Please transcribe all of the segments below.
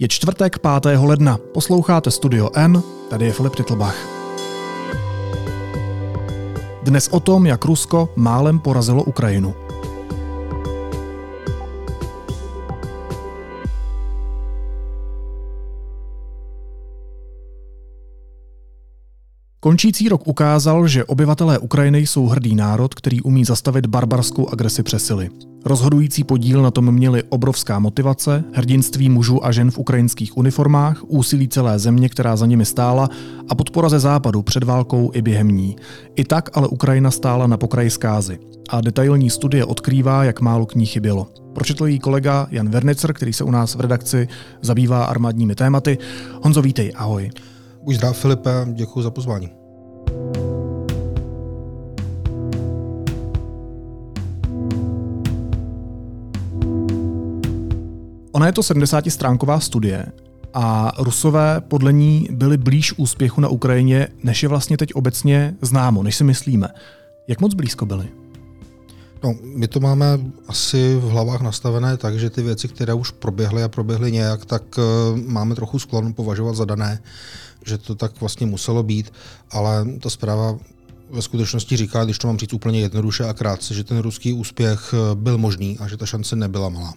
Je čtvrtek 5. ledna. Posloucháte Studio N, tady je Filip Titlbach. Dnes o tom, jak Rusko málem porazilo Ukrajinu. Končící rok ukázal, že obyvatelé Ukrajiny jsou hrdý národ, který umí zastavit barbarskou agresi přesily. Rozhodující podíl na tom měli obrovská motivace, hrdinství mužů a žen v ukrajinských uniformách, úsilí celé země, která za nimi stála a podpora ze západu před válkou i během ní. I tak ale Ukrajina stála na pokraji zkázy. A detailní studie odkrývá, jak málo k ní chybělo. Pročetl jí kolega Jan Vernicer, který se u nás v redakci zabývá armádními tématy. Honzo, vítej, ahoj. Už zdrav Filipe, děkuji za pozvání. Ona je to 70-stránková studie a Rusové podle ní byli blíž úspěchu na Ukrajině, než je vlastně teď obecně známo, než si myslíme. Jak moc blízko byli? No, my to máme asi v hlavách nastavené tak, že ty věci, které už proběhly a proběhly nějak, tak uh, máme trochu sklon považovat za dané, že to tak vlastně muselo být, ale ta zpráva ve skutečnosti říká, když to mám říct úplně jednoduše a krátce, že ten ruský úspěch eh, byl možný a že ta šance nebyla malá.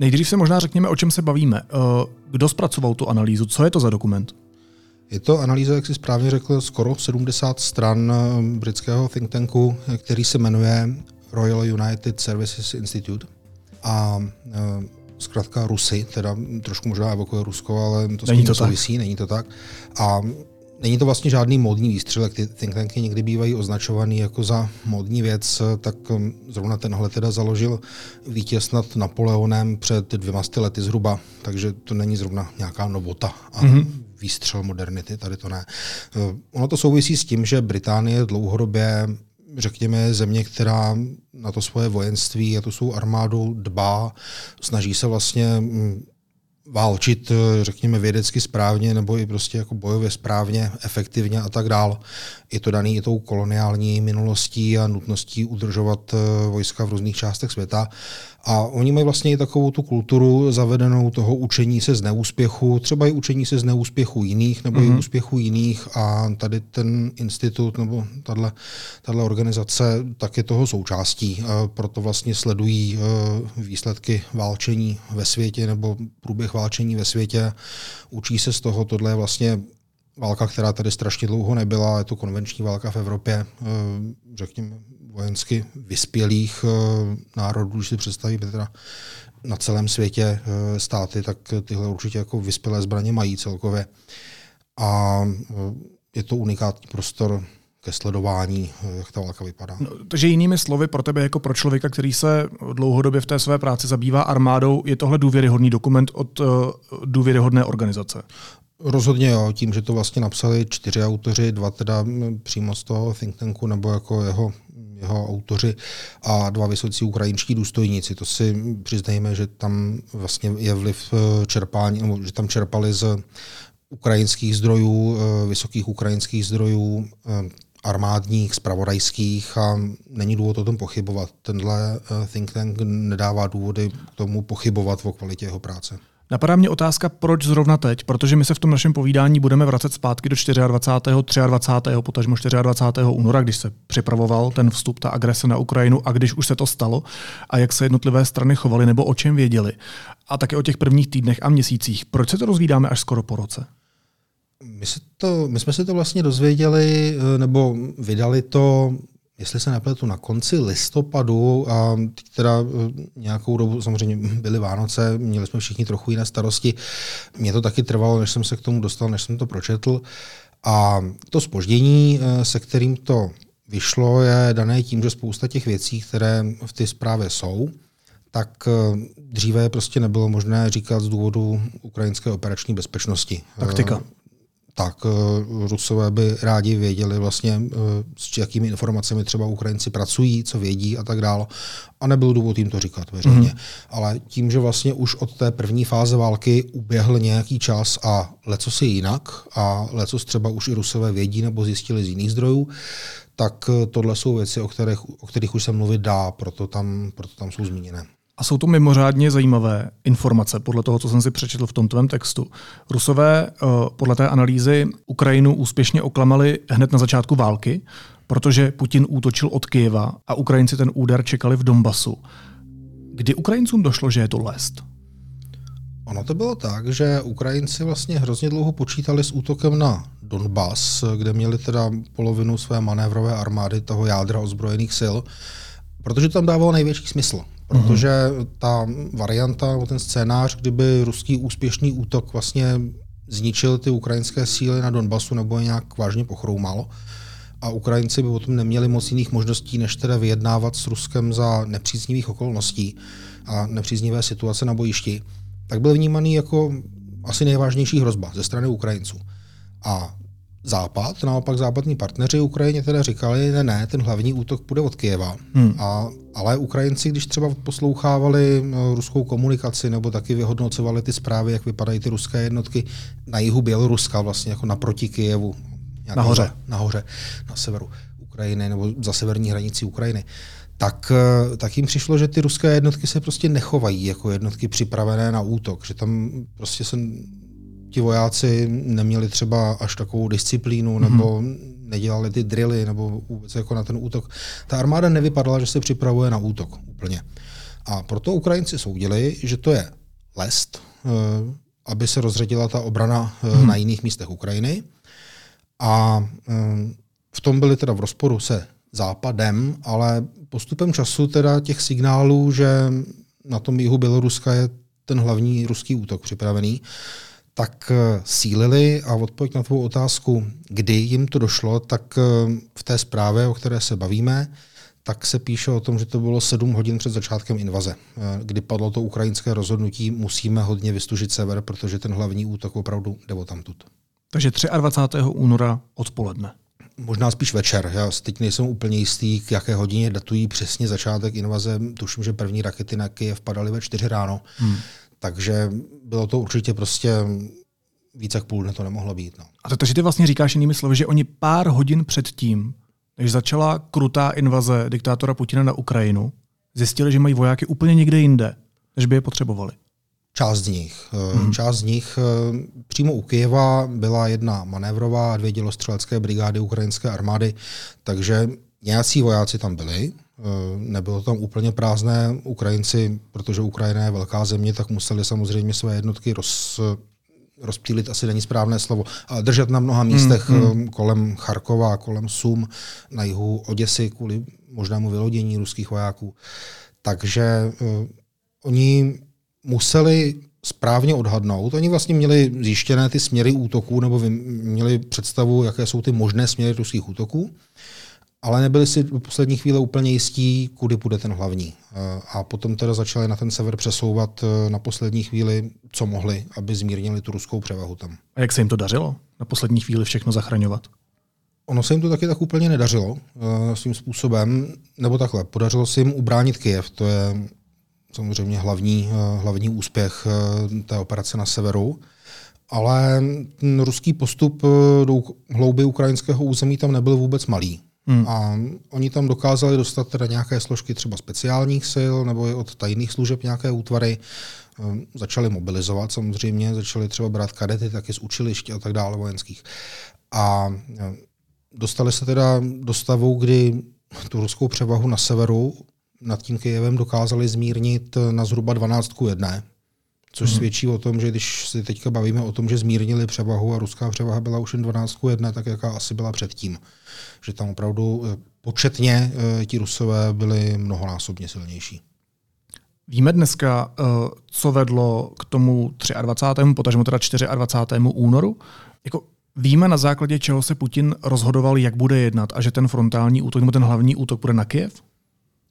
Nejdřív se možná řekněme, o čem se bavíme. Eh, kdo zpracoval tu analýzu? Co je to za dokument? Je to analýza, jak si správně řekl, skoro 70 stran eh, britského think tanku, který se jmenuje Royal United Services Institute. A eh, zkrátka Rusy, teda trošku možná evokuje Rusko, ale to není to souvisí, tak. není to tak. A Není to vlastně žádný módní výstřelek. Ty think tanky někdy bývají označovaný jako za módní věc, tak um, zrovna tenhle teda založil vítěz nad Napoleonem před dvěma lety zhruba, takže to není zrovna nějaká novota a mm-hmm. výstřel modernity, tady to ne. Uh, ono to souvisí s tím, že Británie dlouhodobě řekněme, země, která na to svoje vojenství a to svou armádu dbá, snaží se vlastně mm, válčit, eh, řekněme, vědecky správně nebo i prostě jako bojově správně, efektivně a tak dál. Je to daný i tou koloniální minulostí a nutností udržovat eh, vojska v různých částech světa. A oni mají vlastně i takovou tu kulturu zavedenou toho učení se z neúspěchu, třeba i učení se z neúspěchu jiných nebo mm-hmm. i mhm. úspěchu jiných a tady ten institut nebo tato organizace tak je toho součástí. Proto vlastně sledují eh, výsledky válčení ve světě nebo průběh válčení ve světě. Učí se z toho, tohle je vlastně válka, která tady strašně dlouho nebyla, je to konvenční válka v Evropě, eh, řekněme vojensky vyspělých eh, národů, když si představíme teda na celém světě eh, státy, tak tyhle určitě jako vyspělé zbraně mají celkově. A je to unikátní prostor ke sledování, jak ta válka vypadá. No, takže jinými slovy, pro tebe jako pro člověka, který se dlouhodobě v té své práci zabývá armádou, je tohle důvěryhodný dokument od uh, důvěryhodné organizace? Rozhodně jo, tím, že to vlastně napsali čtyři autoři, dva teda přímo z toho think tanku nebo jako jeho, jeho autoři a dva vysocí ukrajinští důstojníci. To si přiznejme, že tam vlastně je vliv eh, čerpání, nebo že tam čerpali z ukrajinských zdrojů, eh, vysokých ukrajinských zdrojů, armádních, spravodajských a není důvod o tom pochybovat. Tenhle think tank nedává důvody k tomu pochybovat o kvalitě jeho práce. Napadá mě otázka, proč zrovna teď, protože my se v tom našem povídání budeme vracet zpátky do 24. 23. potažmo 24. února, když se připravoval ten vstup, ta agrese na Ukrajinu a když už se to stalo a jak se jednotlivé strany chovaly nebo o čem věděli. A také o těch prvních týdnech a měsících. Proč se to rozvídáme až skoro po roce? My, se to, my jsme se to vlastně dozvěděli, eh, nebo vydali to jestli se nepletu, na konci listopadu a teda eh, nějakou dobu samozřejmě byly Vánoce, měli jsme všichni trochu jiné starosti. Mně to taky trvalo, než jsem se k tomu dostal, než jsem to pročetl. A to spoždění, eh, se kterým to vyšlo, je dané tím, že spousta těch věcí, které v té zprávě jsou, tak dříve prostě nebylo možné říkat z důvodu ukrajinské operační bezpečnosti. Taktika tak eh, Rusové by rádi věděli vlastně, eh, s jakými informacemi třeba Ukrajinci pracují, co vědí a tak dále. A nebyl důvod jim to říkat veřejně. Mm-hmm. Ale tím, že vlastně už od té první fáze války uběhl nějaký čas a leco si jinak a leco třeba už i Rusové vědí nebo zjistili z jiných zdrojů, tak eh, tohle jsou věci, o kterých, o kterých už se mluvit dá, proto tam, proto tam jsou zmíněné. A jsou to mimořádně zajímavé informace, podle toho, co jsem si přečetl v tom tvém textu. Rusové eh, podle té analýzy Ukrajinu úspěšně oklamali hned na začátku války, protože Putin útočil od Kyjeva a Ukrajinci ten úder čekali v Donbasu. Kdy Ukrajincům došlo, že je to lest? Ono to bylo tak, že Ukrajinci vlastně hrozně dlouho počítali s útokem na Donbas, kde měli teda polovinu své manévrové armády, toho jádra ozbrojených sil, protože to tam dávalo největší smysl. Protože ta varianta, ten scénář, kdyby ruský úspěšný útok vlastně zničil ty ukrajinské síly na Donbasu nebo je nějak vážně pochroumal, a Ukrajinci by potom neměli moc jiných možností, než teda vyjednávat s Ruskem za nepříznivých okolností a nepříznivé situace na bojišti, tak byl vnímaný jako asi nejvážnější hrozba ze strany Ukrajinců. A Západ, naopak západní partneři Ukrajině teda říkali, ne, ne, ten hlavní útok půjde od Kyjeva. Hmm. A, ale Ukrajinci, když třeba poslouchávali no, ruskou komunikaci nebo taky vyhodnocovali ty zprávy, jak vypadají ty ruské jednotky na jihu Běloruska, vlastně jako naproti Kyjevu. Nahoře. Nahoře, na severu Ukrajiny nebo za severní hranici Ukrajiny tak, eh, tak jim přišlo, že ty ruské jednotky se prostě nechovají jako jednotky připravené na útok, že tam prostě se ti vojáci neměli třeba až takovou disciplínu, nebo nedělali ty drily, nebo vůbec jako na ten útok. Ta armáda nevypadala, že se připravuje na útok úplně. A proto Ukrajinci soudili, že to je lest, eh, aby se rozředila ta obrana mm-hmm. na jiných místech Ukrajiny. A v tom byli teda v rozporu se západem, ale postupem času teda těch signálů, že na tom jihu Běloruska je ten hlavní ruský útok připravený, tak eh, sílili a odpověď na tvou otázku, kdy jim to došlo, tak eh, v té zprávě, o které se bavíme, tak se píše o tom, že to bylo sedm hodin před začátkem invaze, eh, kdy padlo to ukrajinské rozhodnutí, musíme hodně vystužit sever, protože ten hlavní útok opravdu jde tamtud. Takže 23. února odpoledne. Možná spíš večer. Já teď nejsem úplně jistý, k jaké hodině datují přesně začátek invaze. Tuším, že první rakety na Kyjev padaly ve čtyři ráno. Hmm. Takže bylo to určitě prostě víc jak půl dne to nemohlo být. No. A to, takže ty vlastně říkáš jinými slovy, že oni pár hodin před tím, než začala krutá invaze diktátora Putina na Ukrajinu, zjistili, že mají vojáky úplně někde jinde, než by je potřebovali. Část z nich. Hmm. Část z nich eh, přímo u Kyjeva byla jedna manévrová a dvě dělostřelecké brigády ukrajinské armády, takže nějací vojáci tam byli, nebylo tam úplně prázdné. Ukrajinci, protože Ukrajina je velká země, tak museli samozřejmě své jednotky roz, rozptýlit asi není správné slovo, ale držet na mnoha místech hmm, hmm. kolem Charkova, kolem Sum, na jihu Oděsy kvůli možnému vylodění ruských vojáků. Takže uh, oni museli správně odhadnout. Oni vlastně měli zjištěné ty směry útoků, nebo měli představu, jaké jsou ty možné směry ruských útoků, ale nebyli si do poslední chvíle úplně jistí, kudy půjde ten hlavní. A potom teda začali na ten sever přesouvat e, na poslední chvíli, co mohli, aby zmírnili tu ruskou převahu tam. A jak se jim to dařilo? Na poslední chvíli všechno zachraňovat? Ono se jim to taky tak úplně nedařilo uh, svým způsobem, nebo takhle. Podařilo se jim ubránit Kyjev, to je samozřejmě hlavní, eh, hlavní úspěch eh, té operace na severu. Ale ten ruský postup eh, do hlouby ukrajinského území tam nebyl vůbec malý. Hmm. A oni tam dokázali dostat teda nějaké složky třeba speciálních sil nebo i od tajných služeb nějaké útvary. Začali mobilizovat samozřejmě, začali třeba brát kadety taky z učiliště a tak dále vojenských. A dostali se teda do stavu, kdy tu ruskou převahu na severu nad tím Kyjevem dokázali zmírnit na zhruba 12 k 1, což hmm. svědčí o tom, že když si teďka bavíme o tom, že zmírnili převahu a ruská převaha byla už jen 12 k 1, tak jaká asi byla předtím. Že tam opravdu eh, početně eh, ti rusové byli mnohonásobně silnější. Víme dneska, eh, co vedlo k tomu 23. potažmo teda 24. únoru? Jako Víme na základě čeho se Putin rozhodoval, jak bude jednat a že ten frontální útok nebo ten hlavní útok bude na Kiev?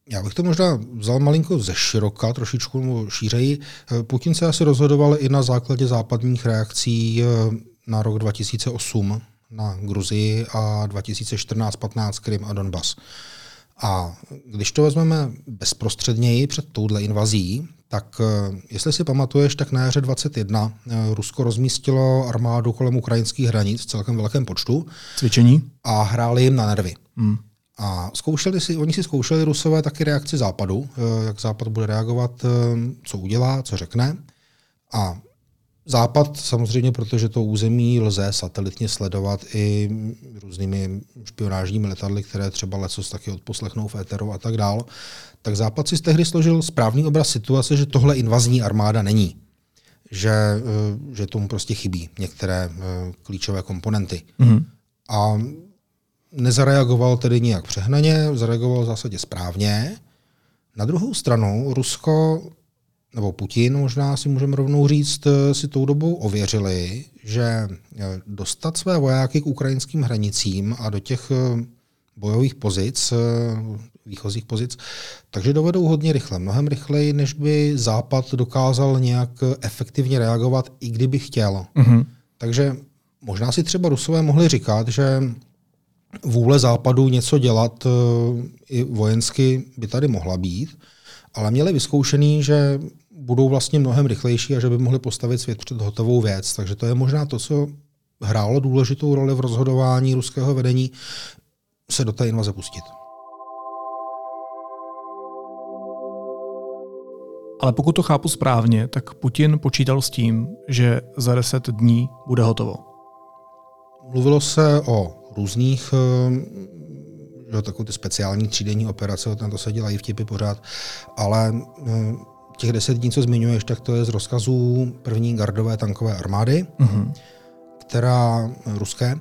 Já bych to možná vzal malinko ze široka, trošičku šířeji. Putin se asi rozhodoval i na základě západních reakcí eh, na rok 2008 na Gruzii a 2014-15 Krym a Donbas. A když to vezmeme bezprostředněji před touhle invazí, tak eh, jestli si pamatuješ, tak na jaře 21 eh, Rusko rozmístilo armádu kolem ukrajinských hranic v celkem velkém počtu. Cvičení? A hráli jim na nervy. Hmm. A zkoušeli si, oni si zkoušeli Rusové taky reakci Západu, eh, jak Západ bude reagovat, co udělá, co řekne. A Západ samozřejmě, protože to území lze satelitně sledovat i různými špionážními letadly, které třeba lecos taky odposlechnou v éteru a tak dál, tak Západ si z tehdy složil správný obraz situace, že tohle invazní armáda není. Že, eh, že tomu prostě chybí některé eh, klíčové komponenty. Mm-hmm. A nezareagoval tedy nijak přehnaně, zareagoval v zásadě správně. Na druhou stranu Rusko nebo Putin možná si můžeme rovnou říct, eh, si tou dobou ověřili, že eh, dostat své vojáky k ukrajinským hranicím a do těch eh, bojových pozic, výchozích pozic, takže dovedou hodně rychle, mnohem rychleji, než by Západ dokázal nějak efektivně reagovat, i kdyby chtěl. Mm-hmm. Takže možná si třeba Rusové mohli říkat, že vůle Západu něco dělat i vojensky by tady mohla být, ale měli vyzkoušený, že budou vlastně mnohem rychlejší a že by mohli postavit svět před hotovou věc. Takže to je možná to, co hrálo důležitou roli v rozhodování ruského vedení se do té invaze pustit. Ale pokud to chápu správně, tak Putin počítal s tím, že za deset dní bude hotovo. Mluvilo se o různých eh, že, takové ty speciální třídenní operace, na to se dělají vtipy pořád, ale eh, těch deset dní, co zmiňuješ, tak to je z rozkazů první gardové tankové armády, mm-hmm. která, ruské,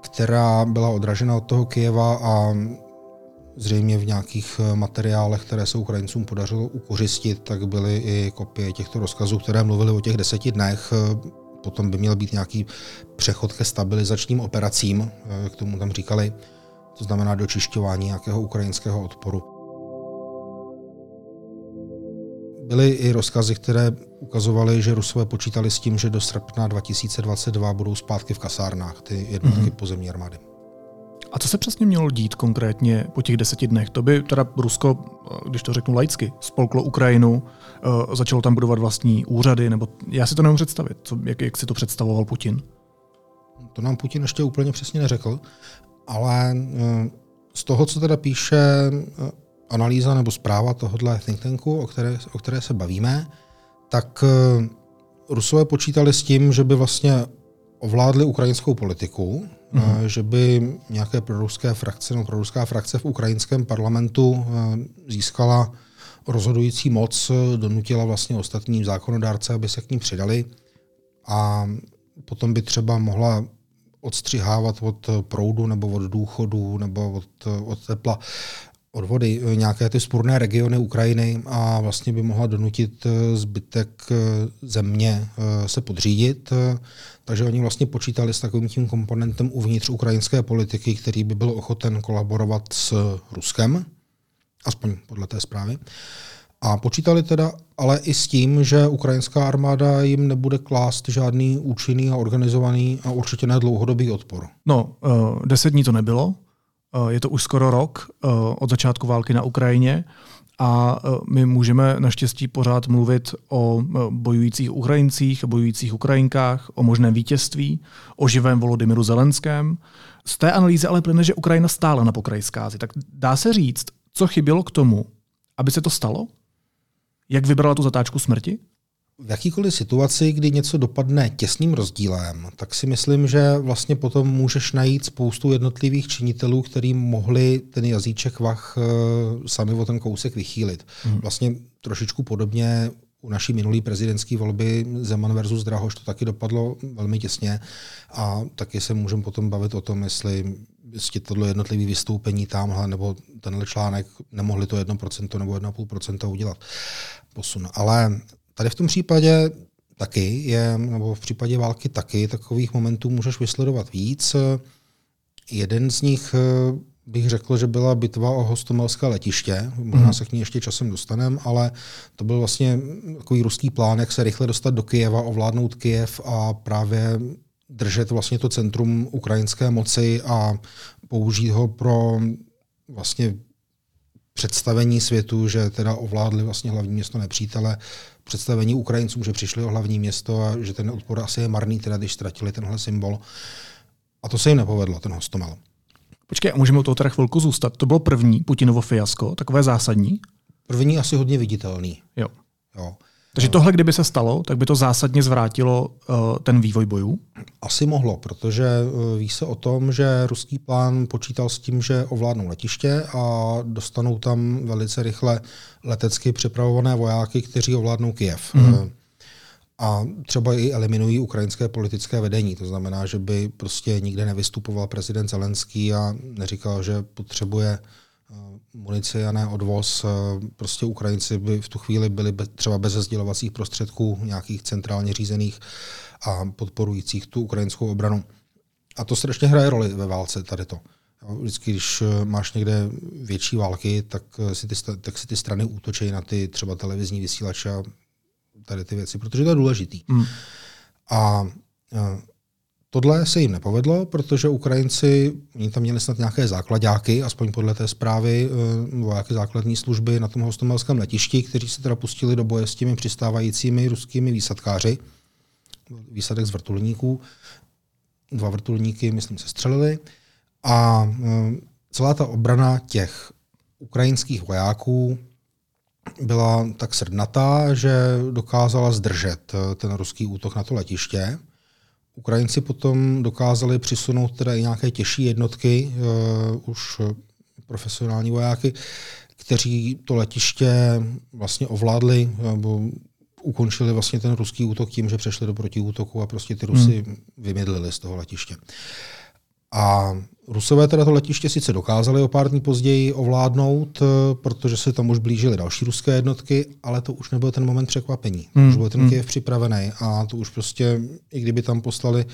která byla odražena od toho Kijeva a zřejmě v nějakých materiálech, které se Ukrajincům podařilo ukořistit, tak byly i kopie těchto rozkazů, které mluvily o těch deseti dnech. Potom by měl být nějaký přechod ke stabilizačním operacím, jak tomu tam říkali, to znamená dočišťování nějakého ukrajinského odporu. Byly i rozkazy, které ukazovaly, že Rusové počítali s tím, že do srpna 2022 budou zpátky v kasárnách ty jednotky mm-hmm. pozemní armády. A co se přesně mělo dít konkrétně po těch deseti dnech? To by teda Rusko, když to řeknu laicky, spolklo Ukrajinu, uh, začalo tam budovat vlastní úřady, nebo já si to nemůžu představit. Co, jak, jak si to představoval Putin? To nám Putin ještě úplně přesně neřekl, ale uh, z toho, co teda píše uh, analýza nebo zpráva tohohle think tanku, o které, o které se bavíme, tak eh, Rusové počítali s tím, že by vlastně ovládli ukrajinskou politiku, mm-hmm. že by nějaké proruské frakce nebo proruská frakce v ukrajinském parlamentu eh, získala rozhodující moc, donutila vlastně ostatní zákonodárce, aby se k ní přidali a potom by třeba mohla odstřihávat od proudu nebo od důchodu nebo od, od tepla odvody, eh, nějaké ty sporné regiony Ukrajiny a vlastně by mohla donutit eh, zbytek eh, země se podřídit. Takže oni vlastně počítali s takovým tím komponentem uvnitř ukrajinské politiky, který by byl ochoten kolaborovat s Ruskem, aspoň podle té zprávy. A počítali teda ale i s tím, že ukrajinská armáda jim nebude klást žádný účinný a organizovaný a určitě ne dlouhodobý odpor. No, deset dní to nebylo, je to už skoro rok eh, od začátku války na Ukrajině a eh, my můžeme naštěstí pořád mluvit o bojujících Ukrajincích, bojujících Ukrajinkách, o možném vítězství, o živém Volodymyru Zelenském. Z té analýzy ale plyne, že Ukrajina stála na pokraji zkázy. Tak dá se říct, co chybělo k tomu, aby se to stalo? Jak vybrala tu zatáčku smrti? V jakýkoliv situaci, kdy něco dopadne těsným rozdílem, tak si myslím, že vlastně potom můžeš najít spoustu jednotlivých činitelů, který mohli ten jazyček vach eh, sami o ten kousek vychýlit. Hmm. Vlastně trošičku podobně u naší minulé prezidentské volby Zeman versus Drahoš to taky dopadlo velmi těsně a taky se můžeme potom bavit o tom, jestli, jestli tohle jednotlivé vystoupení tamhle nebo tenhle článek nemohli to 1% nebo 1,5% udělat posun. Ale Tady v tom případě taky je, nebo v případě války taky, takových momentů můžeš vysledovat víc. Jeden z nich eh, bych řekl, že byla bitva o hostomelské letiště. Možná mm. se k ní ještě časem dostaneme, ale to byl vlastně takový ruský plán, jak se rychle dostat do Kyjeva, ovládnout Kyjev a právě držet vlastně to centrum ukrajinské moci a použít ho pro vlastně představení světu, že teda ovládli vlastně hlavní město nepřítele, představení Ukrajincům, že přišli o hlavní město a že ten odpor asi je marný, teda když ztratili tenhle symbol. A to se jim nepovedlo, ten hostomel. Počkej, a můžeme u toho teda chvilku zůstat. To bylo první Putinovo fiasko, takové zásadní? První asi hodně viditelný. Jo. jo. Takže tohle, kdyby se stalo, tak by to zásadně zvrátilo uh, ten vývoj bojů? Asi mohlo, protože uh, ví se o tom, že ruský plán počítal s tím, že ovládnou letiště a dostanou tam velice rychle letecky připravované vojáky, kteří ovládnou Kiev. Mm-hmm. Uh, a třeba i eliminují ukrajinské politické vedení. To znamená, že by prostě nikde nevystupoval prezident Zelenský a neříkal, že potřebuje eh, munici a ne odvoz. Eh, prostě Ukrajinci by v tu chvíli byli třeba bez sdělovacích prostředků nějakých centrálně řízených a podporujících tu ukrajinskou obranu. A to strašně hraje roli ve válce tady to. Vždycky, když eh, máš někde větší války, tak si ty, tak si ty strany útočí na ty třeba televizní vysílače a tady ty věci, protože to je důležitý. Hmm. A tohle se jim nepovedlo, protože Ukrajinci, oni tam měli snad nějaké základáky, aspoň podle té zprávy, e, vojáky základní služby na tom hostomelském letišti, kteří se teda pustili do boje s těmi přistávajícími ruskými výsadkáři, výsadek z vrtulníků, dva vrtulníky, myslím, se střelili. A e, celá ta obrana těch ukrajinských vojáků byla tak srdnatá, že dokázala zdržet eh, ten ruský útok na to letiště. Ukrajinci potom dokázali přisunout teda i nějaké těžší jednotky, uh, už profesionální vojáky, kteří to letiště vlastně ovládli, nebo ukončili vlastně ten ruský útok tím, že přešli do protiútoku a prostě ty Rusy hmm. vymydlili z toho letiště. A Rusové teda to letiště sice dokázali o pár dní později ovládnout, eh, protože se tam už blížily další ruské jednotky, ale to už nebyl ten moment překvapení. Hmm. Už byl ten hmm. Kyjev připravený a to už prostě, i kdyby tam poslali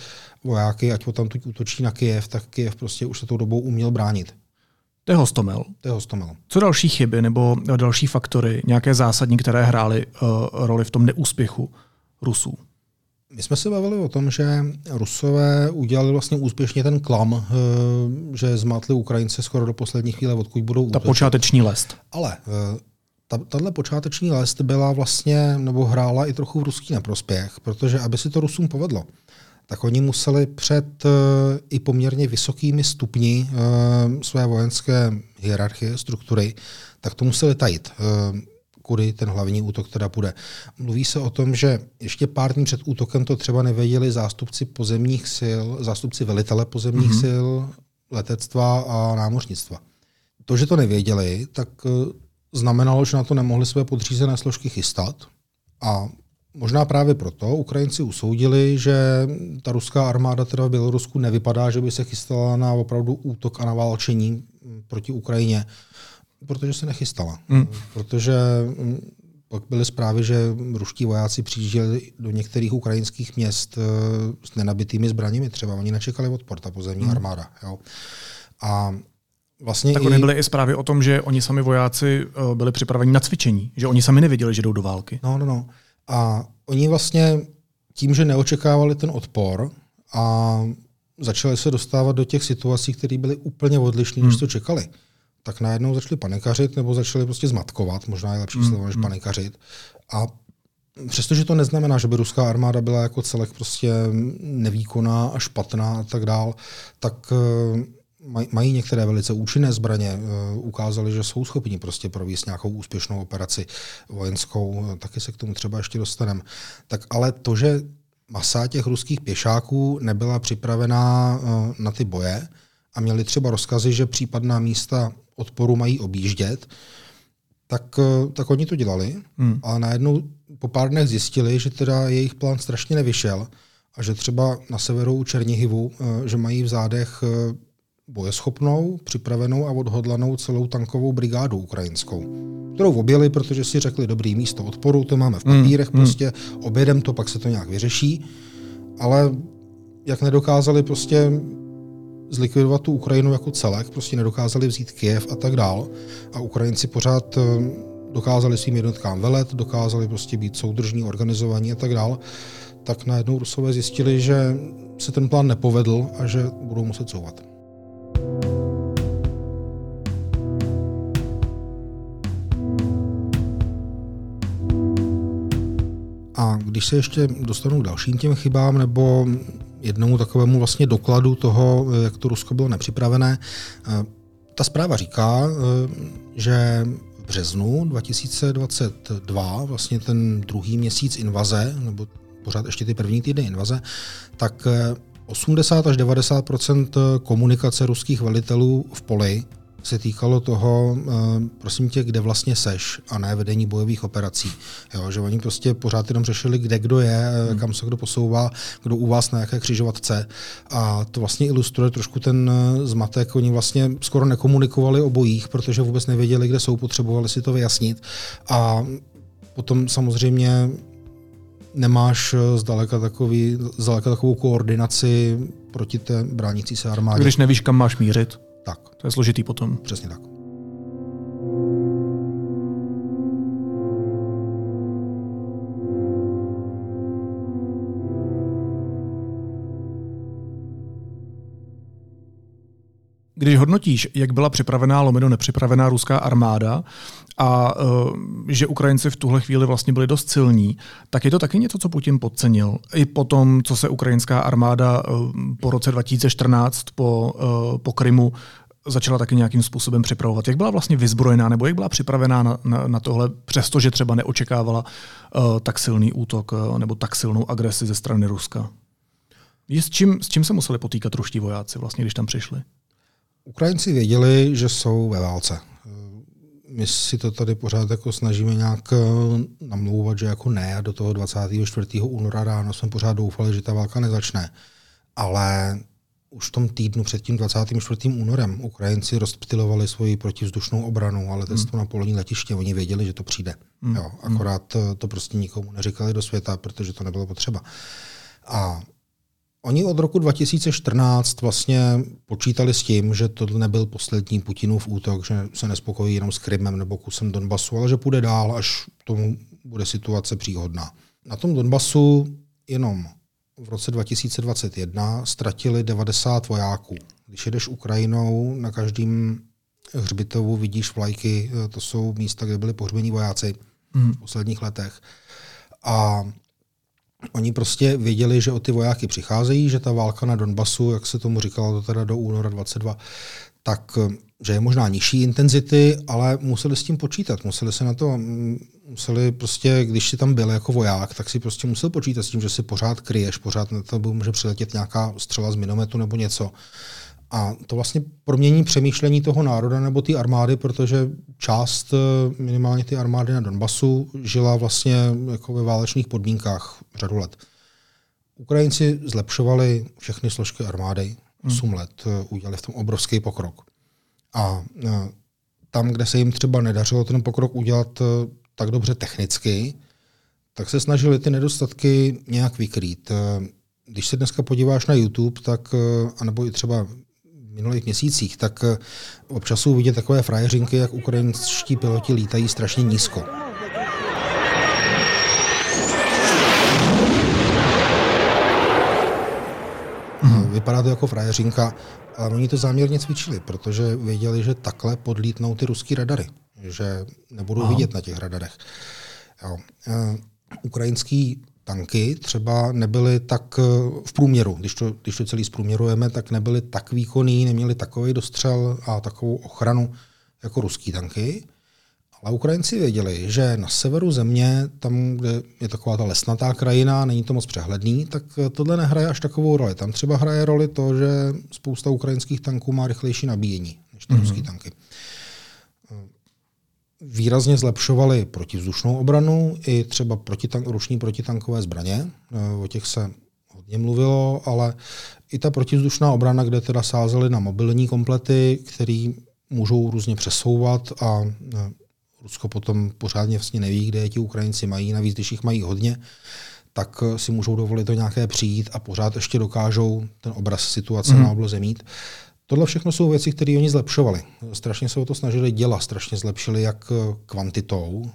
vojáky, ať ho tam tu útočí na Kyjev, tak Kyjev prostě už se tou dobou uměl bránit. To je hostomel. To je hostomel. Co další chyby nebo další faktory, nějaké zásadní, které hrály uh, roli v tom neúspěchu Rusů? My jsme se bavili o tom, že Rusové udělali vlastně úspěšně ten klam, eh, že zmátli Ukrajince skoro do poslední chvíle, odkud budou útočit. Ta počáteční lest. Ale eh, ta, tahle počáteční lest byla vlastně, nebo hrála i trochu v ruský neprospěch, protože aby si to Rusům povedlo, tak oni museli před uh, i poměrně vysokými stupni uh, své vojenské hierarchie, struktury, tak to museli tajit. Uh, kudy ten hlavní útok teda bude. Mluví se o tom, že ještě pár dní před útokem to třeba nevěděli zástupci pozemních sil, zástupci velitele pozemních mm-hmm. sil, letectva a námořnictva. To, že to nevěděli, tak eh, znamenalo, že na to nemohli své podřízené složky chystat a Možná právě proto Ukrajinci usoudili, že ta ruská armáda teda v Bělorusku nevypadá, že by se chystala na opravdu útok a naválčení proti Ukrajině, Protože se nechystala. Hmm. Protože mm, pak byly zprávy, že ruští vojáci přijížděli do některých ukrajinských měst eh, s nenabitými zbraněmi třeba. Oni nečekali odpor, ta pozemní hmm. armáda. Jo. A Vlastně tak i... byly i zprávy o tom, že oni sami vojáci eh, byli připraveni na cvičení, že oni sami nevěděli, že jdou do války. No, no, no. A oni vlastně tím, že neočekávali ten odpor a začali se dostávat do těch situací, které byly úplně odlišné, hmm. než to čekali tak najednou začali panikařit nebo začali prostě zmatkovat, možná je lepší mm, slovo než mm. panikařit. A přestože to neznamená, že by ruská armáda byla jako celek prostě nevýkonná a špatná a tak dál, tak eh, mají některé velice účinné zbraně, eh, ukázali, že jsou schopni prostě provést nějakou úspěšnou operaci vojenskou, taky se k tomu třeba ještě dostaneme. Tak ale to, že masa těch ruských pěšáků nebyla připravená eh, na ty boje a měli třeba rozkazy, že případná místa odporu mají objíždět, tak, eh, tak oni to dělali, hmm. ale najednou po pár dnech zjistili, že teda jejich plán strašně nevyšel a že třeba na severu u Černihivu, eh, že mají v zádech eh, bojeschopnou, připravenou a odhodlanou celou tankovou brigádu ukrajinskou, kterou objeli, protože si řekli, dobrý místo odporu, to máme v hmm, papírech, hmm. prostě objedem to, pak se to nějak vyřeší, ale jak nedokázali prostě zlikvidovat tu Ukrajinu jako celek, prostě nedokázali vzít Kiev a tak dál. A Ukrajinci pořád eh, dokázali svým jednotkám velet, dokázali prostě být soudržní, organizovaní a tak dál, tak najednou Rusové zjistili, že se ten plán nepovedl a že budou muset couvat. A když se ještě dostanu k dalším těm chybám, nebo jednomu takovému vlastně dokladu toho, jak to Rusko bylo nepřipravené. Ta zpráva říká, že v březnu 2022, vlastně ten druhý měsíc invaze, nebo pořád ještě ty první týdny invaze, tak 80 až 90% komunikace ruských velitelů v poli se týkalo toho, eh, prosím tě, kde vlastně seš a ne vedení bojových operací. Jo, že oni prostě pořád jenom řešili, kde kdo je, eh, hmm. kam se kdo posouvá, kdo u vás na jaké křižovatce. A to vlastně ilustruje trošku ten eh, zmatek. Oni vlastně skoro nekomunikovali o bojích, protože vůbec nevěděli, kde jsou, potřebovali si to vyjasnit. A potom samozřejmě nemáš zdaleka, takový, zdaleka takovou koordinaci proti té bránící se armádě. Když nevíš, kam máš mířit. Tak. To je složitý potom. Přesně tak. Když hodnotíš, jak byla připravená lomeno nepřipravená ruská armáda a uh, že Ukrajinci v tuhle chvíli vlastně byli dost silní, tak je to taky něco, co Putin podcenil. I po tom, co se ukrajinská armáda uh, po roce 2014 po, uh, po Krymu začala taky nějakým způsobem připravovat. Jak byla vlastně vyzbrojená, nebo jak byla připravená na, na, na tohle, přestože třeba neočekávala uh, tak silný útok uh, nebo tak silnou agresi ze strany Ruska? Je s, čím, s čím se museli potýkat ruští vojáci, vlastně, když tam přišli? Ukrajinci věděli, že jsou ve válce. My si to tady pořád jako snažíme nějak namlouvat, že jako ne a do toho 24. února ráno jsme pořád doufali, že ta válka nezačne. Ale už v tom týdnu před tím 24. únorem Ukrajinci rozptilovali svoji protivzdušnou obranu a letectvo hmm. na polní letiště. Oni věděli, že to přijde. Hmm. Jo, akorát to prostě nikomu neříkali do světa, protože to nebylo potřeba. A oni od roku 2014 vlastně počítali s tím, že to nebyl poslední Putinův útok, že se nespokojí jenom s Krymem nebo kusem Donbasu, ale že půjde dál, až tomu bude situace příhodná. Na tom Donbasu jenom v roce 2021 ztratili 90 vojáků. Když jedeš Ukrajinou, na každém hřbitovu vidíš vlajky, to jsou místa, kde byli pohřbení vojáci mm. v posledních letech. A oni prostě věděli, že o ty vojáky přicházejí, že ta válka na Donbasu, jak se tomu říkalo to teda do února 22, tak že je možná nižší intenzity, ale museli s tím počítat. Museli se na to, museli prostě, když si tam byl jako voják, tak si prostě musel počítat s tím, že si pořád kryješ, pořád na to může přiletět nějaká střela z minometu nebo něco. A to vlastně promění přemýšlení toho národa nebo té armády, protože část minimálně ty armády na Donbasu žila vlastně jako ve válečných podmínkách řadu let. Ukrajinci zlepšovali všechny složky armády, 8 hmm. let, udělali v tom obrovský pokrok. A e, tam, kde se jim třeba nedařilo ten pokrok udělat tak dobře technicky, tak se snažili ty nedostatky nějak vykrýt. Když se dneska podíváš na YouTube, tak, anebo i třeba minulých měsících, tak občas jsou vidět takové frajeřinky, jak ukrajinští piloti lítají strašně nízko. Mm-hmm. Vypadá to jako frajeřinka, ale oni to záměrně cvičili, protože věděli, že takhle podlítnou ty ruský radary, že nebudou Aha. vidět na těch radarech. Jo. Uh, ukrajinský tanky třeba nebyly tak v průměru, když to, když to celý zprůměrujeme, tak nebyly tak výkonný, neměli takový dostřel a takovou ochranu jako ruský tanky. Ale Ukrajinci věděli, že na severu země, tam, kde je taková ta lesnatá krajina, není to moc přehledný, tak tohle nehraje až takovou roli. Tam třeba hraje roli to, že spousta ukrajinských tanků má rychlejší nabíjení než ty mm-hmm. ruské tanky. Výrazně zlepšovali protivzdušnou obranu i třeba protitank, ruční protitankové zbraně. O těch se hodně mluvilo, ale i ta protivzdušná obrana, kde teda sázeli na mobilní komplety, které můžou různě přesouvat a Rusko potom pořádně vlastně neví, kde je ti Ukrajinci mají, navíc když jich mají hodně, tak eh, si můžou dovolit to nějaké přijít a pořád ještě dokážou ten obraz situace mm. na obloze mít. Tohle všechno jsou věci, které oni zlepšovali. Strašně se o to snažili dělat, strašně zlepšili jak kvantitou,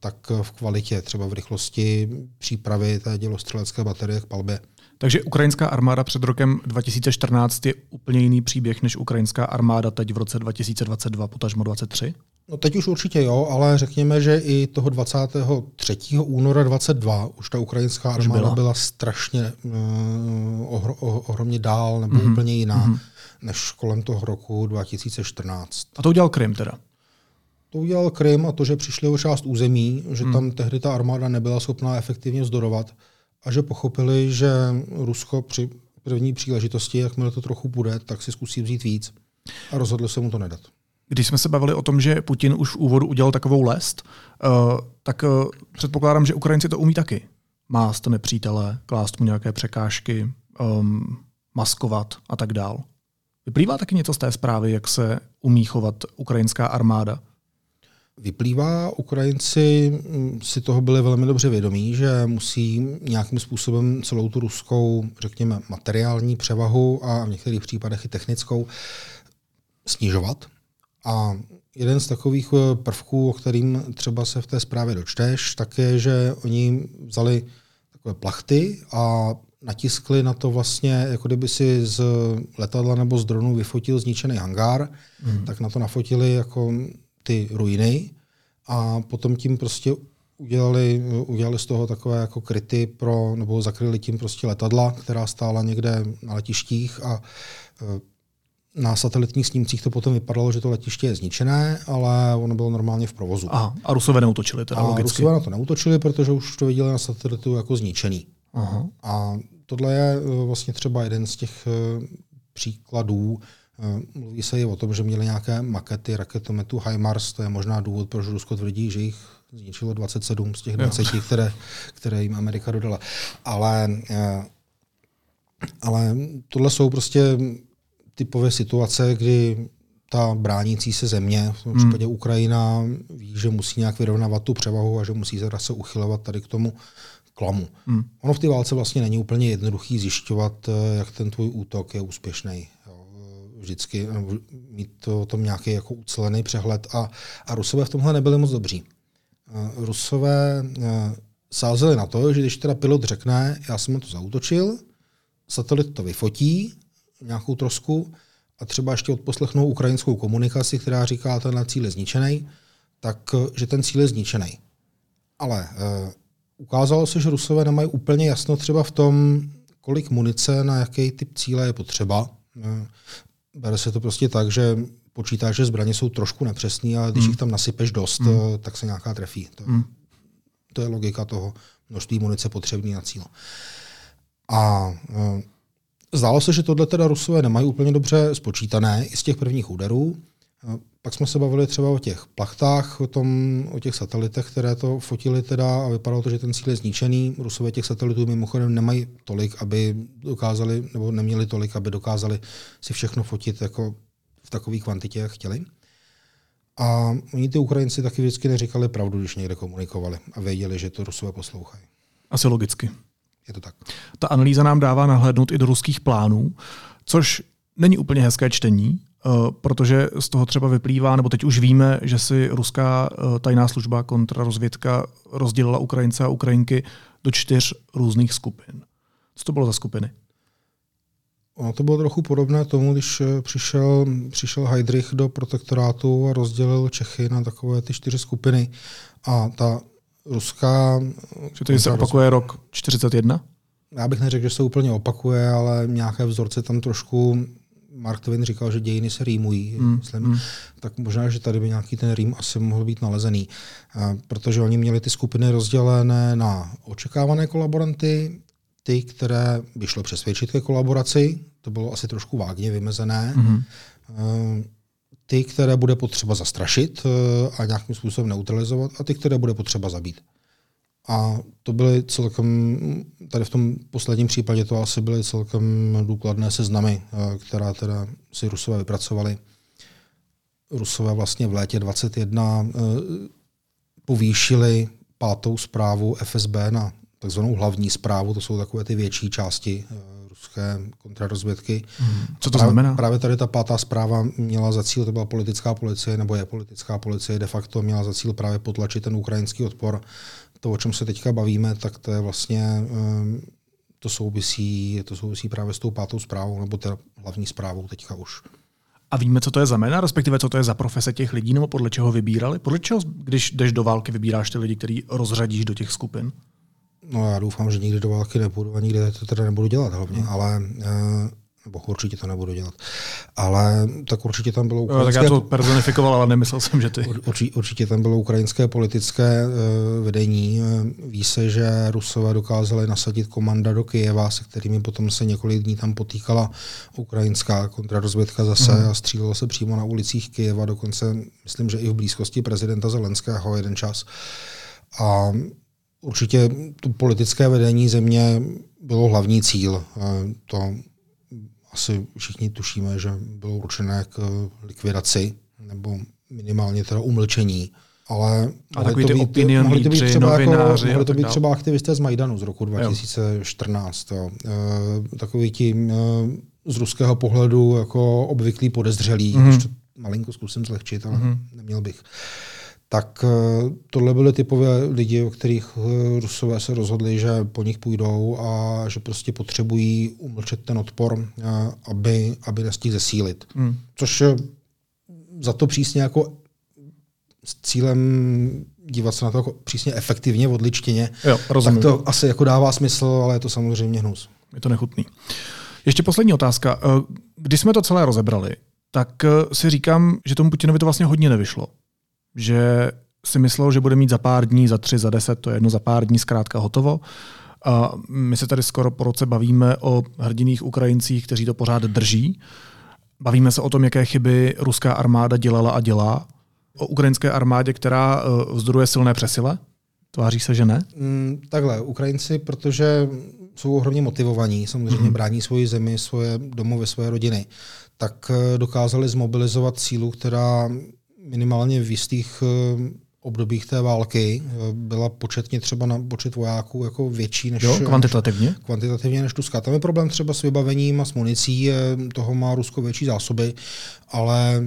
tak v kvalitě, třeba v rychlosti přípravy té dělostřelecké baterie k palbě. Takže ukrajinská armáda před rokem 2014 je úplně jiný příběh než ukrajinská armáda teď v roce 2022, potažmo 23? No teď už určitě jo, ale řekněme, že i toho 23. února 22 už ta ukrajinská armáda byla. byla strašně uh, ohro, ohromně dál nebo mm-hmm. úplně jiná mm-hmm. Než kolem toho roku 2014. A to udělal Krym teda? To udělal Krym a to, že přišli o část území, že mm. tam tehdy ta armáda nebyla schopná efektivně zdorovat a že pochopili, že Rusko při první příležitosti, jakmile to trochu bude, tak si zkusí vzít víc a rozhodli se mu to nedat. Když jsme se bavili o tom, že Putin už v úvodu udělal takovou lest, uh, tak uh, předpokládám, že Ukrajinci to umí taky. Mást nepřítele, klást mu nějaké překážky, um, maskovat a tak dál. Vyplývá taky něco z té zprávy, jak se umí chovat ukrajinská armáda? Vyplývá, Ukrajinci mm, si toho byli velmi dobře vědomí, že musí nějakým způsobem celou tu ruskou, řekněme, materiální převahu a v některých případech i technickou snižovat. A jeden z takových eh, prvků, o kterým třeba se v té zprávě dočteš, tak je, že oni vzali takové plachty a natiskli na to vlastně, jako kdyby si z letadla nebo z dronu vyfotil zničený hangár, mm. tak na to nafotili jako ty ruiny a potom tím prostě udělali, udělali z toho takové jako kryty pro, nebo zakryli tím prostě letadla, která stála někde na letištích a e, na satelitních snímcích to potom vypadalo, že to letiště je zničené, ale ono bylo normálně v provozu. Aha, a Rusové neutočili teda a logicky. Rusové na to neutočili, protože už to viděli na satelitu jako zničený. Aha. A tohle je e, vlastně třeba jeden z těch e, příkladů, Eh, mluví se i o tom, že měli nějaké makety raketometu HIMARS, to je možná důvod, proč Rusko tvrdí, že jich zničilo 27 z těch 20, které, které jim Amerika dodala. Ale, eh, ale tohle jsou prostě typové situace, kdy ta bránící se země, v tom hmm. případě. Ukrajina, ví, že musí nějak vyrovnávat tu převahu a že musí se zase uchylovat tady k tomu klamu. Hmm. Ono v té válce vlastně není úplně jednoduchý zjišťovat, eh, jak ten tvůj útok je úspěšný vždycky mít to, o tom nějaký jako ucelený přehled a, a Rusové v tomhle nebyli moc dobří. Rusové sázeli na to, že když teda pilot řekne, já jsem na to zautočil, satelit to vyfotí, nějakou trosku, a třeba ještě odposlechnou ukrajinskou komunikaci, která říká, ten cíl je zničený, tak že ten cíl je zničený. Ale ukázalo se, že Rusové nemají úplně jasno třeba v tom, kolik munice na jaký typ cíle je potřeba. Bere se to prostě tak, že počítáš, že zbraně jsou trošku nepřesné, ale když mm. jich tam nasypeš dost, mm. tak se nějaká trefí. To, mm. to je logika toho množství munice potřebný na cíl. A e, zdálo se, že tohle teda Rusové nemají úplně dobře spočítané i z těch prvních úderů. Pak jsme se bavili třeba o těch plachtách, o, tom, o těch satelitech, které to fotili teda a vypadalo to, že ten cíl je zničený. Rusové těch satelitů mimochodem nemají tolik, aby dokázali, nebo neměli tolik, aby dokázali si všechno fotit jako v takové kvantitě, jak chtěli. A oni ty Ukrajinci taky vždycky neříkali pravdu, když někde komunikovali a věděli, že to Rusové poslouchají. Asi logicky. Je to tak. Ta analýza nám dává nahlédnout i do ruských plánů, což není úplně hezké čtení, protože z toho třeba vyplývá, nebo teď už víme, že si ruská eh, tajná služba kontrarozvědka rozdělila Ukrajince a Ukrajinky do čtyř různých skupin. Co to bylo za skupiny? Ono to bylo trochu podobné tomu, když eh, přišel, přišel Heidrich do protektorátu a rozdělil Čechy na takové ty čtyři skupiny. A ta ruská... Že to se opakuje rok 41? Já bych neřekl, že se úplně opakuje, ale nějaké vzorce tam trošku Mark Twain říkal, že dějiny se rýmují, mm. myslím, mm. tak možná, že tady by nějaký ten rým asi mohl být nalezený, protože oni měli ty skupiny rozdělené na očekávané kolaboranty, ty, které by šlo přesvědčit ke kolaboraci, to bylo asi trošku vágně vymezené, mm. ty, které bude potřeba zastrašit e, a nějakým způsobem neutralizovat, a ty, které bude potřeba zabít. A to byly celkem, tady v tom posledním případě to asi byly celkem důkladné seznamy, eh, která teda si Rusové vypracovali. Rusové vlastně v létě 21 eh, povýšili pátou zprávu FSB na takzvanou hlavní zprávu, to jsou takové ty větší části eh, ruské kontrarozvědky. Hmm. Co to právě, znamená? Právě tady ta pátá zpráva měla za cíl, to byla politická policie, nebo je politická policie, de facto měla za cíl právě potlačit ten ukrajinský odpor to, o čem se teďka bavíme, tak to je vlastně, ehm, to souvisí, to souvisí právě s tou pátou zprávou, nebo teda hlavní zprávou teďka už. A víme, co to je za jména, respektive co to je za profese těch lidí, nebo podle čeho vybírali? Podle čeho, když jdeš do války, vybíráš ty lidi, který rozřadíš do těch skupin? No já doufám, že nikdy do války nepůjdu a nikdy to teda nebudu dělat hlavně, hmm. ale nebo určitě to nebudu dělat. Ale tak určitě tam bylo ukrajinské... tak já to personifikoval, ale nemyslel jsem, že ty. Určitě, určitě tam bylo ukrajinské politické uh, vedení. Ví se, že Rusové dokázali nasadit komanda do Kyjeva, se kterými potom se několik dní tam potýkala ukrajinská kontrarozvědka zase mm. a střílelo se přímo na ulicích Kyjeva, dokonce myslím, že i v blízkosti prezidenta Zelenského jeden čas. A určitě to politické vedení země bylo hlavní cíl. To asi všichni tušíme, že bylo určené k likvidaci nebo minimálně teda umlčení. Ale a mohli to, být, mohli to být třeba, jako, mohli to být třeba aktivisté z Majdanu z roku 2014. Jo. Jo. E, takový ti e, z ruského pohledu jako obvyklý podezřelý, mm-hmm. malinko zkusím zlehčit, ale mm-hmm. neměl bych. Tak e, tohle byly typové lidi, o kterých e, Rusové se rozhodli, že po nich půjdou a že prostě potřebují umlčet ten odpor, e, aby, aby nestihl zesílit. Mm. Což za to přísně jako s cílem dívat se na to jako přísně efektivně, odličtěně, jo, tak to asi jako dává smysl, ale je to samozřejmě hnus. Je to nechutný. Ještě poslední otázka. Když jsme to celé rozebrali, tak si říkám, že tomu Putinovi to vlastně hodně nevyšlo. Že si myslel, že bude mít za pár dní, za tři, za deset, to je jedno za pár dní zkrátka hotovo. A my se tady skoro po roce bavíme o hrdiných Ukrajincích, kteří to pořád drží. Bavíme se o tom, jaké chyby ruská armáda dělala a dělá. O ukrajinské armádě, která eh, vzdoruje silné přesile. Tváří se, že ne? Mm, takhle, Ukrajinci, protože jsou ohromně motivovaní, samozřejmě mm-hmm. brání svoji zemi, svoje domovy, svoje rodiny, tak eh, dokázali zmobilizovat sílu, která minimálně v jistých eh, obdobích té války byla početně třeba na počet vojáků jako větší než... Jo, kvantitativně? Než, kvantitativně než Ruska. Tam je problém třeba s vybavením a s municí, toho má Rusko větší zásoby, ale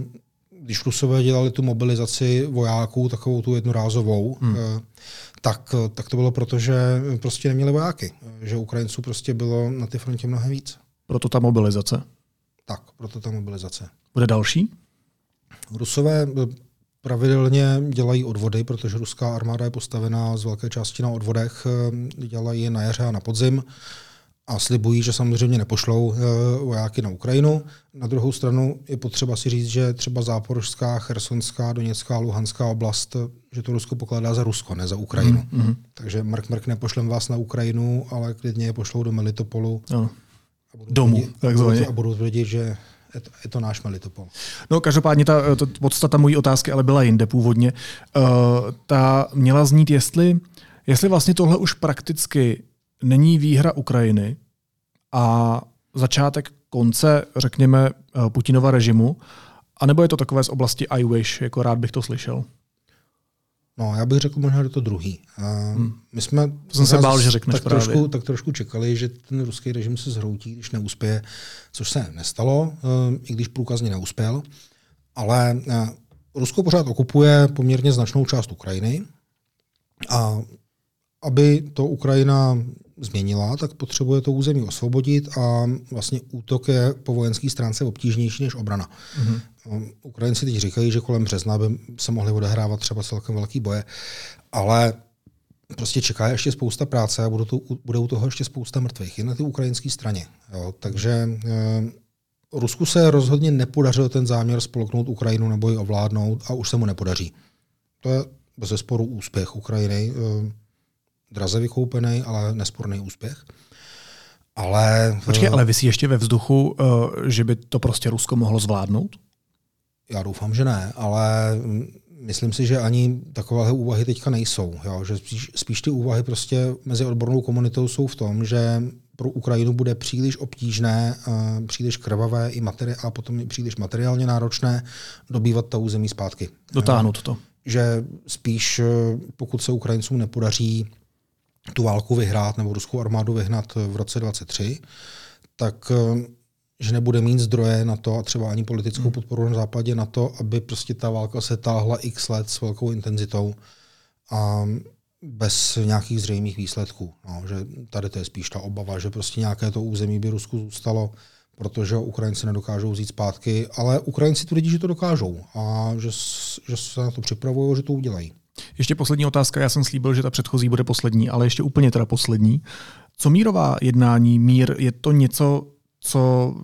když Rusové dělali tu mobilizaci vojáků, takovou tu jednorázovou, hmm. Eh, tak, tak to bylo proto, že prostě neměli vojáky. Že Ukrajinců prostě bylo na té frontě mnohem víc. Proto ta mobilizace? Tak, proto ta mobilizace. Bude další? Rusové eh, pravidelně dělají odvody, protože ruská armáda je postavená z velké části na odvodech. Eh, dělají je na jaře a na podzim a slibují, že samozřejmě nepošlou eh, vojáky na Ukrajinu. Na druhou stranu je potřeba si říct, že třeba Záporožská, Chersonská, Doněcká, Luhanská oblast, že to Rusko pokládá za Rusko, ne za Ukrajinu. Mm-hmm. Takže Mark Mark nepošlem vás na Ukrajinu, ale klidně je pošlou do Melitopolu. No. Domů, takzvaně. A budou tvrdit, že je to, je to náš Melitopol. No každopádně ta, ta podstata mojí otázky ale byla jinde původně. Uh, ta měla znít, jestli, jestli vlastně tohle už prakticky není výhra Ukrajiny a začátek konce, řekněme, eh, Putinova režimu, anebo je to takové z oblasti I wish, jako rád bych to slyšel? No, já bych řekl možná to druhý. Hmm. My jsme to jsem se bál, že řekneš tak právě. Trošku, tak trošku čekali, že ten ruský režim se zhroutí, když neuspěje, což se nestalo, eh, i když průkazně neuspěl. Ale eh, Rusko pořád okupuje poměrně značnou část Ukrajiny a aby to Ukrajina změnila, tak potřebuje to území osvobodit a vlastně útok je po vojenské stránce obtížnější než obrana. Mm-hmm. Ukrajinci teď říkají, že kolem března by se mohly odehrávat třeba celkem velký boje, ale prostě čeká ještě spousta práce a bude, to, bude u toho ještě spousta mrtvých i na té ukrajinské straně. Jo, takže eh, Rusku se rozhodně nepodařilo ten záměr spolknout Ukrajinu nebo ji ovládnout a už se mu nepodaří. To je bez sporu úspěch Ukrajiny. Eh, draze vykoupený, ale nesporný úspěch. Ale, Počkej, ale vy si ještě ve vzduchu, eh, že by to prostě Rusko mohlo zvládnout? Já doufám, že ne, ale myslím si, že ani takovéhle úvahy teďka nejsou. Jo? Že spíš, spíš ty úvahy prostě mezi odbornou komunitou jsou v tom, že pro Ukrajinu bude příliš obtížné, eh, příliš krvavé i materi- a potom i příliš materiálně náročné dobývat ta území zpátky. Dotáhnout to. Že spíš, eh, pokud se Ukrajincům nepodaří tu válku vyhrát nebo ruskou armádu vyhnat v roce 23, tak eh, že nebude mít zdroje na to a třeba ani politickou hmm. podporu na západě na to, aby prostě ta válka se táhla x let s velkou intenzitou a bez nějakých zřejmých výsledků. No, že tady to je spíš ta obava, že prostě nějaké to území by Rusku zůstalo protože Ukrajinci nedokážou vzít zpátky, ale Ukrajinci tvrdí, že to dokážou a že, že se na to připravují, že to udělají. Ještě poslední otázka, já jsem slíbil, že ta předchozí bude poslední, ale ještě úplně teda poslední. Co mírová jednání, mír, je to něco, co,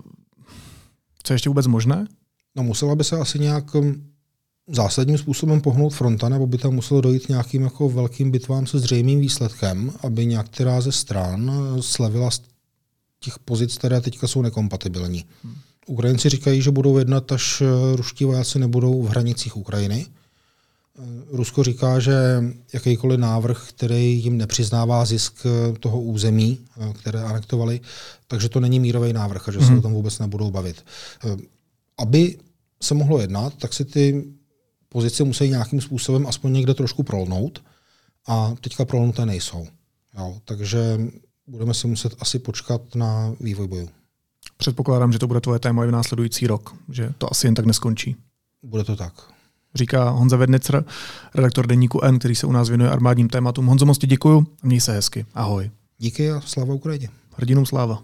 co je ještě vůbec možné? No musela by se asi nějak um, zásadním způsobem pohnout fronta, nebo by tam muselo dojít nějakým jako velkým bitvám se zřejmým výsledkem, aby některá ze stran slevila z těch pozic, které teďka jsou nekompatibilní. Hmm. Ukrajinci říkají, že budou jednat, až eh, ruští vojáci nebudou v hranicích Ukrajiny. Eh, Rusko říká, že jakýkoliv návrh, který jim nepřiznává zisk eh, toho území, které anektovali, takže to není mírový návrh a že se o tom vůbec nebudou bavit. Aby se mohlo jednat, tak si ty pozice musí nějakým způsobem aspoň někde trošku prolnout a teďka prolnuté nejsou. Jo, takže budeme si muset asi počkat na vývoj bojů. Předpokládám, že to bude tvoje téma i v následující rok, že to asi jen tak neskončí. Bude to tak. Říká Honza Vednicer, redaktor deníku N, který se u nás věnuje armádním tématům. Honzo, moc ti děkuju a měj se hezky. Ahoj. Díky a sláva Ukrajině. Hrdinům sláva.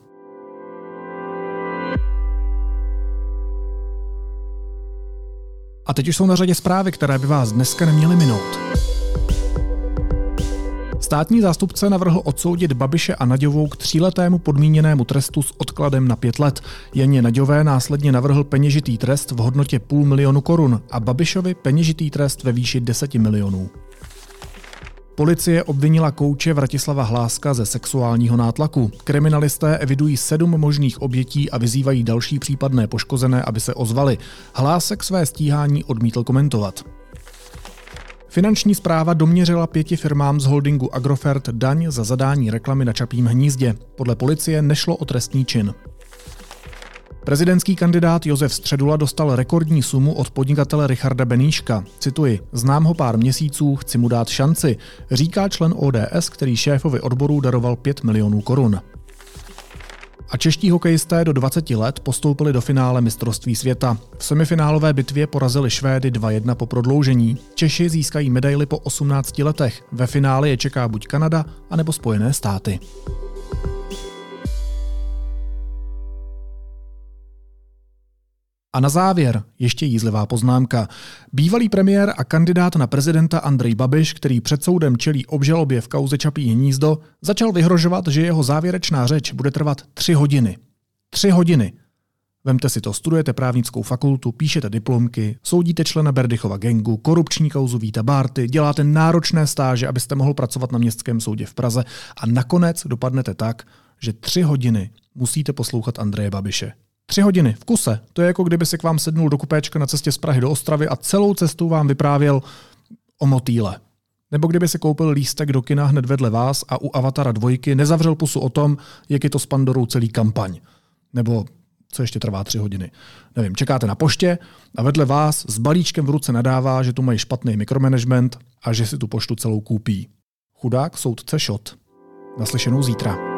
A teď už jsou na řadě zprávy, které by vás dneska neměly minout. Státní zástupce navrhl odsoudit Babiše a Naďovou k tříletému podmíněnému trestu s odkladem na pět let. Jeně Naďové následně navrhl peněžitý trest v hodnotě půl milionu korun a Babišovi peněžitý trest ve výši 10 milionů. Policie obvinila kouče Vratislava Hláska ze sexuálního nátlaku. Kriminalisté evidují sedm možných obětí a vyzývají další případné poškozené, aby se ozvali. Hlásek své stíhání odmítl komentovat. Finanční zpráva doměřila pěti firmám z holdingu Agrofert daň za zadání reklamy na Čapím hnízdě. Podle policie nešlo o trestní čin. Prezidentský kandidát Josef Středula dostal rekordní sumu od podnikatele Richarda Beníška. Cituji, znám ho pár měsíců, chci mu dát šanci, říká člen ODS, který šéfovi odboru daroval 5 milionů korun. A čeští hokejisté do 20 let postoupili do finále mistrovství světa. V semifinálové bitvě porazili Švédy 2-1 po prodloužení. Češi získají medaily po 18 letech. Ve finále je čeká buď Kanada, anebo Spojené státy. A na závěr ještě jízlivá poznámka. Bývalý premiér a kandidát na prezidenta Andrej Babiš, který před soudem čelí obžalobě v kauze Čapí hnízdo, začal vyhrožovat, že jeho závěrečná řeč bude trvat tři hodiny. Tři hodiny. Vemte si to, studujete právnickou fakultu, píšete diplomky, soudíte člena Berdychova gengu, korupční kauzu Víta Bárty, děláte náročné stáže, abyste mohl pracovat na městském soudě v Praze a nakonec dopadnete tak, že tři hodiny musíte poslouchat Andreje Babiše. Tři hodiny v kuse. To je jako kdyby se k vám sednul do kupéčka na cestě z Prahy do Ostravy a celou cestu vám vyprávěl o motýle. Nebo kdyby se koupil lístek do kina hned vedle vás a u Avatara dvojky nezavřel pusu o tom, jak je to s Pandorou celý kampaň. Nebo co ještě trvá tři hodiny. Nevím, čekáte na poště a vedle vás s balíčkem v ruce nadává, že tu mají špatný mikromanagement a že si tu poštu celou koupí. Chudák soudce šot. Naslyšenou zítra.